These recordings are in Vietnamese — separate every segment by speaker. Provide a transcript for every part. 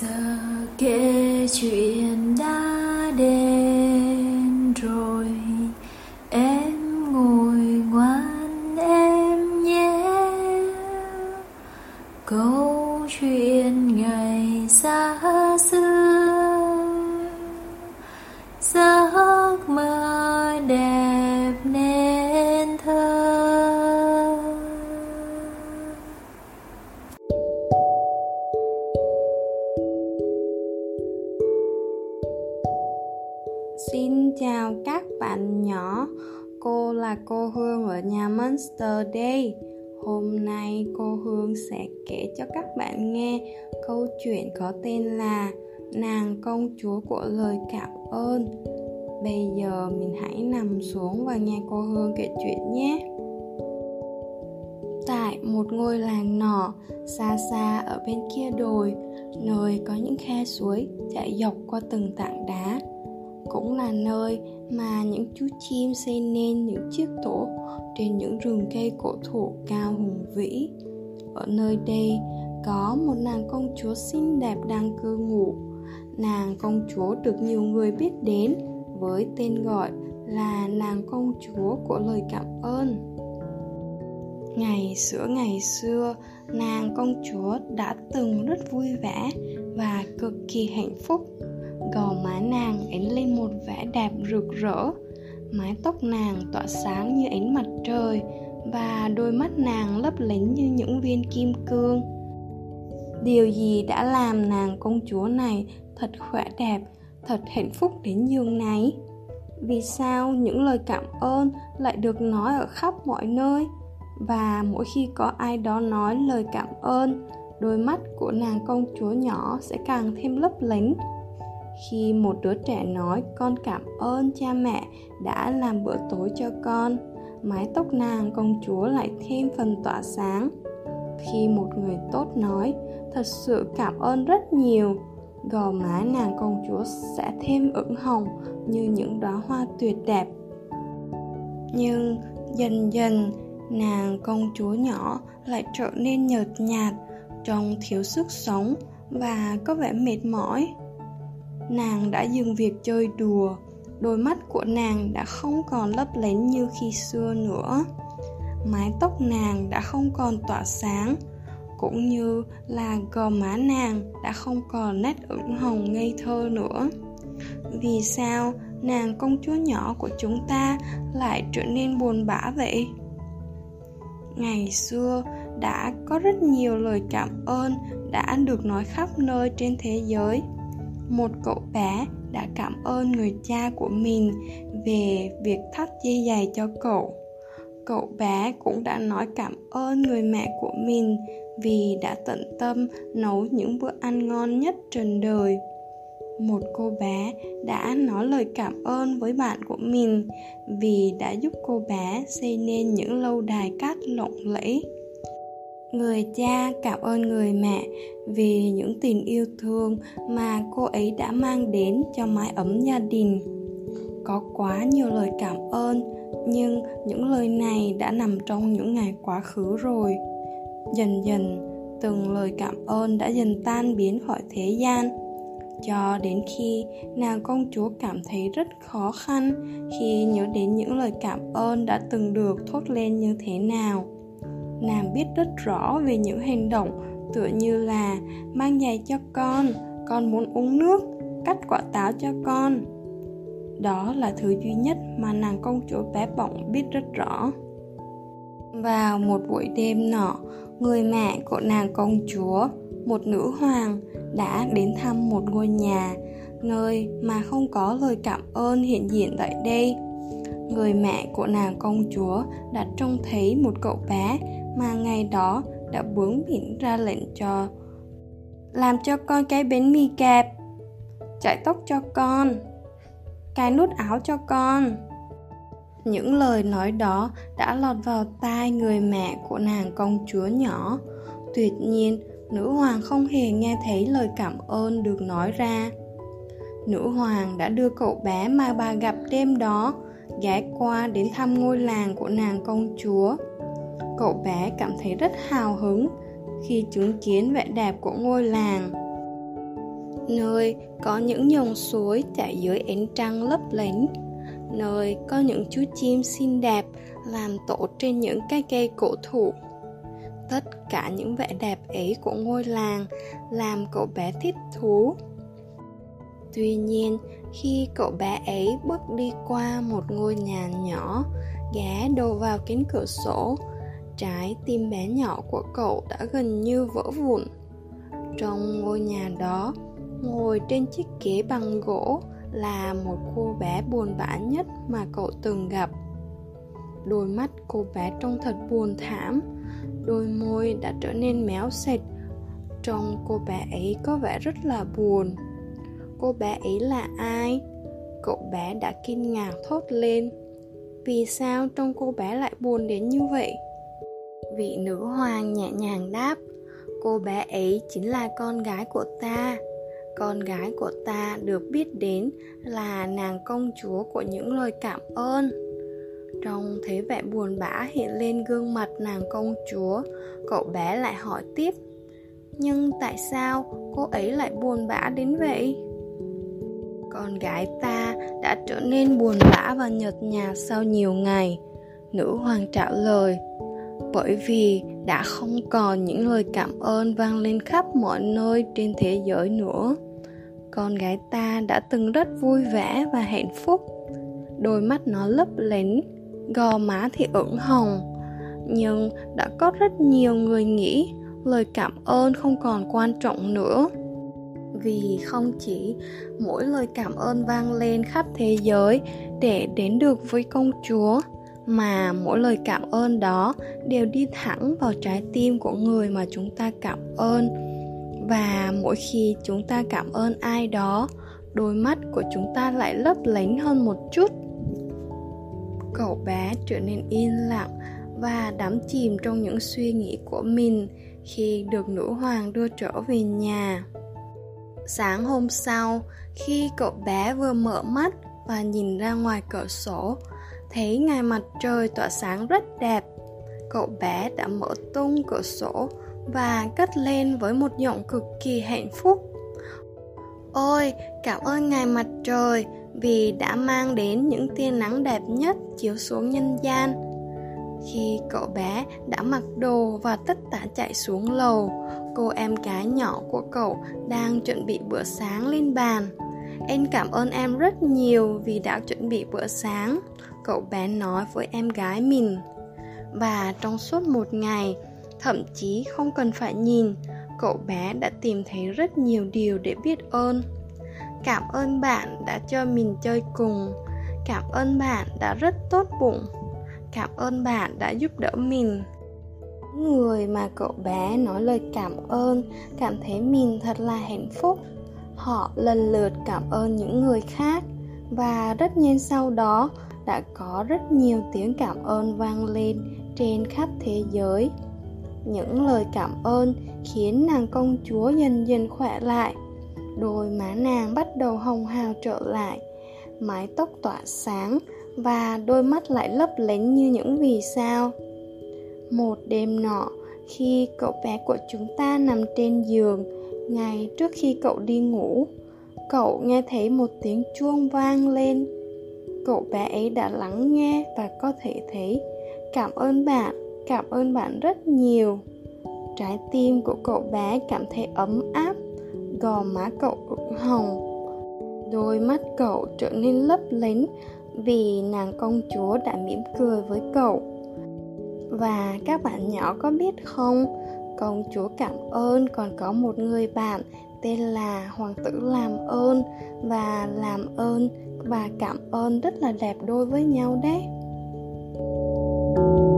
Speaker 1: giờ kể chuyện đã đến rồi em ngồi ngoan em nhé. Câu chuyện
Speaker 2: Xin chào các bạn nhỏ, cô là cô Hương ở nhà Monster Day. Hôm nay cô Hương sẽ kể cho các bạn nghe câu chuyện có tên là Nàng công chúa của lời cảm ơn. Bây giờ mình hãy nằm xuống và nghe cô Hương kể chuyện nhé. Tại một ngôi làng nọ, xa xa ở bên kia đồi, nơi có những khe suối chạy dọc qua từng tảng đá, cũng là nơi mà những chú chim xây nên những chiếc tổ trên những rừng cây cổ thụ cao hùng vĩ. Ở nơi đây có một nàng công chúa xinh đẹp đang cư ngụ. Nàng công chúa được nhiều người biết đến với tên gọi là nàng công chúa của lời cảm ơn. Ngày xưa ngày xưa, nàng công chúa đã từng rất vui vẻ và cực kỳ hạnh phúc gò má nàng ánh lên một vẻ đẹp rực rỡ. Mái tóc nàng tỏa sáng như ánh mặt trời và đôi mắt nàng lấp lánh như những viên kim cương. Điều gì đã làm nàng công chúa này thật khỏe đẹp, thật hạnh phúc đến nhường này? Vì sao những lời cảm ơn lại được nói ở khắp mọi nơi? Và mỗi khi có ai đó nói lời cảm ơn, đôi mắt của nàng công chúa nhỏ sẽ càng thêm lấp lánh khi một đứa trẻ nói, con cảm ơn cha mẹ đã làm bữa tối cho con. Mái tóc nàng công chúa lại thêm phần tỏa sáng. Khi một người tốt nói, thật sự cảm ơn rất nhiều. Gò má nàng công chúa sẽ thêm ửng hồng như những đóa hoa tuyệt đẹp. Nhưng dần dần, nàng công chúa nhỏ lại trở nên nhợt nhạt trông thiếu sức sống và có vẻ mệt mỏi nàng đã dừng việc chơi đùa. Đôi mắt của nàng đã không còn lấp lánh như khi xưa nữa. Mái tóc nàng đã không còn tỏa sáng, cũng như là gò má nàng đã không còn nét ửng hồng ngây thơ nữa. Vì sao nàng công chúa nhỏ của chúng ta lại trở nên buồn bã vậy? Ngày xưa đã có rất nhiều lời cảm ơn đã được nói khắp nơi trên thế giới một cậu bé đã cảm ơn người cha của mình về việc thắt dây giày cho cậu. Cậu bé cũng đã nói cảm ơn người mẹ của mình vì đã tận tâm nấu những bữa ăn ngon nhất trần đời. Một cô bé đã nói lời cảm ơn với bạn của mình vì đã giúp cô bé xây nên những lâu đài cát lộng lẫy người cha, cảm ơn người mẹ vì những tình yêu thương mà cô ấy đã mang đến cho mái ấm gia đình. Có quá nhiều lời cảm ơn, nhưng những lời này đã nằm trong những ngày quá khứ rồi. Dần dần, từng lời cảm ơn đã dần tan biến khỏi thế gian. Cho đến khi nàng công chúa cảm thấy rất khó khăn khi nhớ đến những lời cảm ơn đã từng được thốt lên như thế nào nàng biết rất rõ về những hành động, tựa như là mang giày cho con con muốn uống nước, cắt quả táo cho con. Đó là thứ duy nhất mà nàng công chúa bé bỏng biết rất rõ. Vào một buổi đêm nọ, người mẹ của nàng công chúa, một nữ hoàng, đã đến thăm một ngôi nhà, nơi mà không có lời cảm ơn hiện diện tại đây. Người mẹ của nàng công chúa đã trông thấy một cậu bé mà ngày đó đã bướng bỉnh ra lệnh cho làm cho con cái bánh mì kẹp chạy tóc cho con, cài nút áo cho con. Những lời nói đó đã lọt vào tai người mẹ của nàng công chúa nhỏ. Tuyệt nhiên, nữ hoàng không hề nghe thấy lời cảm ơn được nói ra. Nữ hoàng đã đưa cậu bé mà bà gặp đêm đó ghé qua đến thăm ngôi làng của nàng công chúa cậu bé cảm thấy rất hào hứng khi chứng kiến vẻ đẹp của ngôi làng. Nơi có những dòng suối chảy dưới ánh trăng lấp lánh, nơi có những chú chim xinh đẹp làm tổ trên những cái cây cổ thụ. Tất cả những vẻ đẹp ấy của ngôi làng làm cậu bé thích thú. Tuy nhiên, khi cậu bé ấy bước đi qua một ngôi nhà nhỏ, ghé đầu vào cánh cửa sổ trái tim bé nhỏ của cậu đã gần như vỡ vụn. Trong ngôi nhà đó, ngồi trên chiếc ghế bằng gỗ là một cô bé buồn bã nhất mà cậu từng gặp. Đôi mắt cô bé trông thật buồn thảm, đôi môi đã trở nên méo sệt. Trông cô bé ấy có vẻ rất là buồn. Cô bé ấy là ai? Cậu bé đã kinh ngạc thốt lên. Vì sao trông cô bé lại buồn đến như vậy? Vị nữ hoàng nhẹ nhàng đáp, cô bé ấy chính là con gái của ta. Con gái của ta được biết đến là nàng công chúa của những lời cảm ơn. Trong thế vẻ buồn bã hiện lên gương mặt nàng công chúa, cậu bé lại hỏi tiếp, nhưng tại sao cô ấy lại buồn bã đến vậy? Con gái ta đã trở nên buồn bã và nhợt nhạt sau nhiều ngày, nữ hoàng trả lời bởi vì đã không còn những lời cảm ơn vang lên khắp mọi nơi trên thế giới nữa. Con gái ta đã từng rất vui vẻ và hạnh phúc. Đôi mắt nó lấp lánh, gò má thì ửng hồng. Nhưng đã có rất nhiều người nghĩ lời cảm ơn không còn quan trọng nữa. Vì không chỉ mỗi lời cảm ơn vang lên khắp thế giới để đến được với công chúa mà mỗi lời cảm ơn đó đều đi thẳng vào trái tim của người mà chúng ta cảm ơn. Và mỗi khi chúng ta cảm ơn ai đó, đôi mắt của chúng ta lại lấp lánh hơn một chút. Cậu bé trở nên yên lặng và đắm chìm trong những suy nghĩ của mình khi được nữ hoàng đưa trở về nhà. Sáng hôm sau, khi cậu bé vừa mở mắt và nhìn ra ngoài cửa sổ thấy ngày mặt trời tỏa sáng rất đẹp, cậu bé đã mở tung cửa sổ và cất lên với một giọng cực kỳ hạnh phúc. Ôi, cảm ơn ngày mặt trời vì đã mang đến những tia nắng đẹp nhất chiếu xuống nhân gian. Khi cậu bé đã mặc đồ và tất tả chạy xuống lầu, cô em gái nhỏ của cậu đang chuẩn bị bữa sáng lên bàn. Em cảm ơn em rất nhiều vì đã chuẩn bị bữa sáng cậu bé nói với em gái mình. Và trong suốt một ngày, thậm chí không cần phải nhìn, cậu bé đã tìm thấy rất nhiều điều để biết ơn. Cảm ơn bạn đã cho mình chơi cùng. Cảm ơn bạn đã rất tốt bụng. Cảm ơn bạn đã giúp đỡ mình. Người mà cậu bé nói lời cảm ơn, cảm thấy mình thật là hạnh phúc. Họ lần lượt cảm ơn những người khác. Và rất nhanh sau đó đã có rất nhiều tiếng cảm ơn vang lên trên khắp thế giới. Những lời cảm ơn khiến nàng công chúa dần dần khỏe lại, đôi má nàng bắt đầu hồng hào trở lại, mái tóc tỏa sáng và đôi mắt lại lấp lánh như những vì sao. Một đêm nọ, khi cậu bé của chúng ta nằm trên giường, ngay trước khi cậu đi ngủ, cậu nghe thấy một tiếng chuông vang lên cậu bé ấy đã lắng nghe và có thể thấy, cảm ơn bạn, cảm ơn bạn rất nhiều. Trái tim của cậu bé cảm thấy ấm áp, gò má cậu ửng hồng. Đôi mắt cậu trở nên lấp lánh vì nàng công chúa đã mỉm cười với cậu. Và các bạn nhỏ có biết không? Công chúa cảm ơn còn có một người bạn tên là hoàng tử làm ơn và làm ơn và cảm ơn rất là đẹp đôi với nhau đấy.
Speaker 1: giờ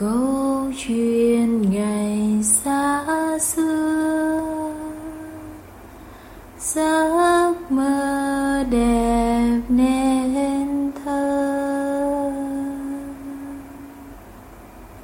Speaker 1: câu chuyện ngày xa xưa.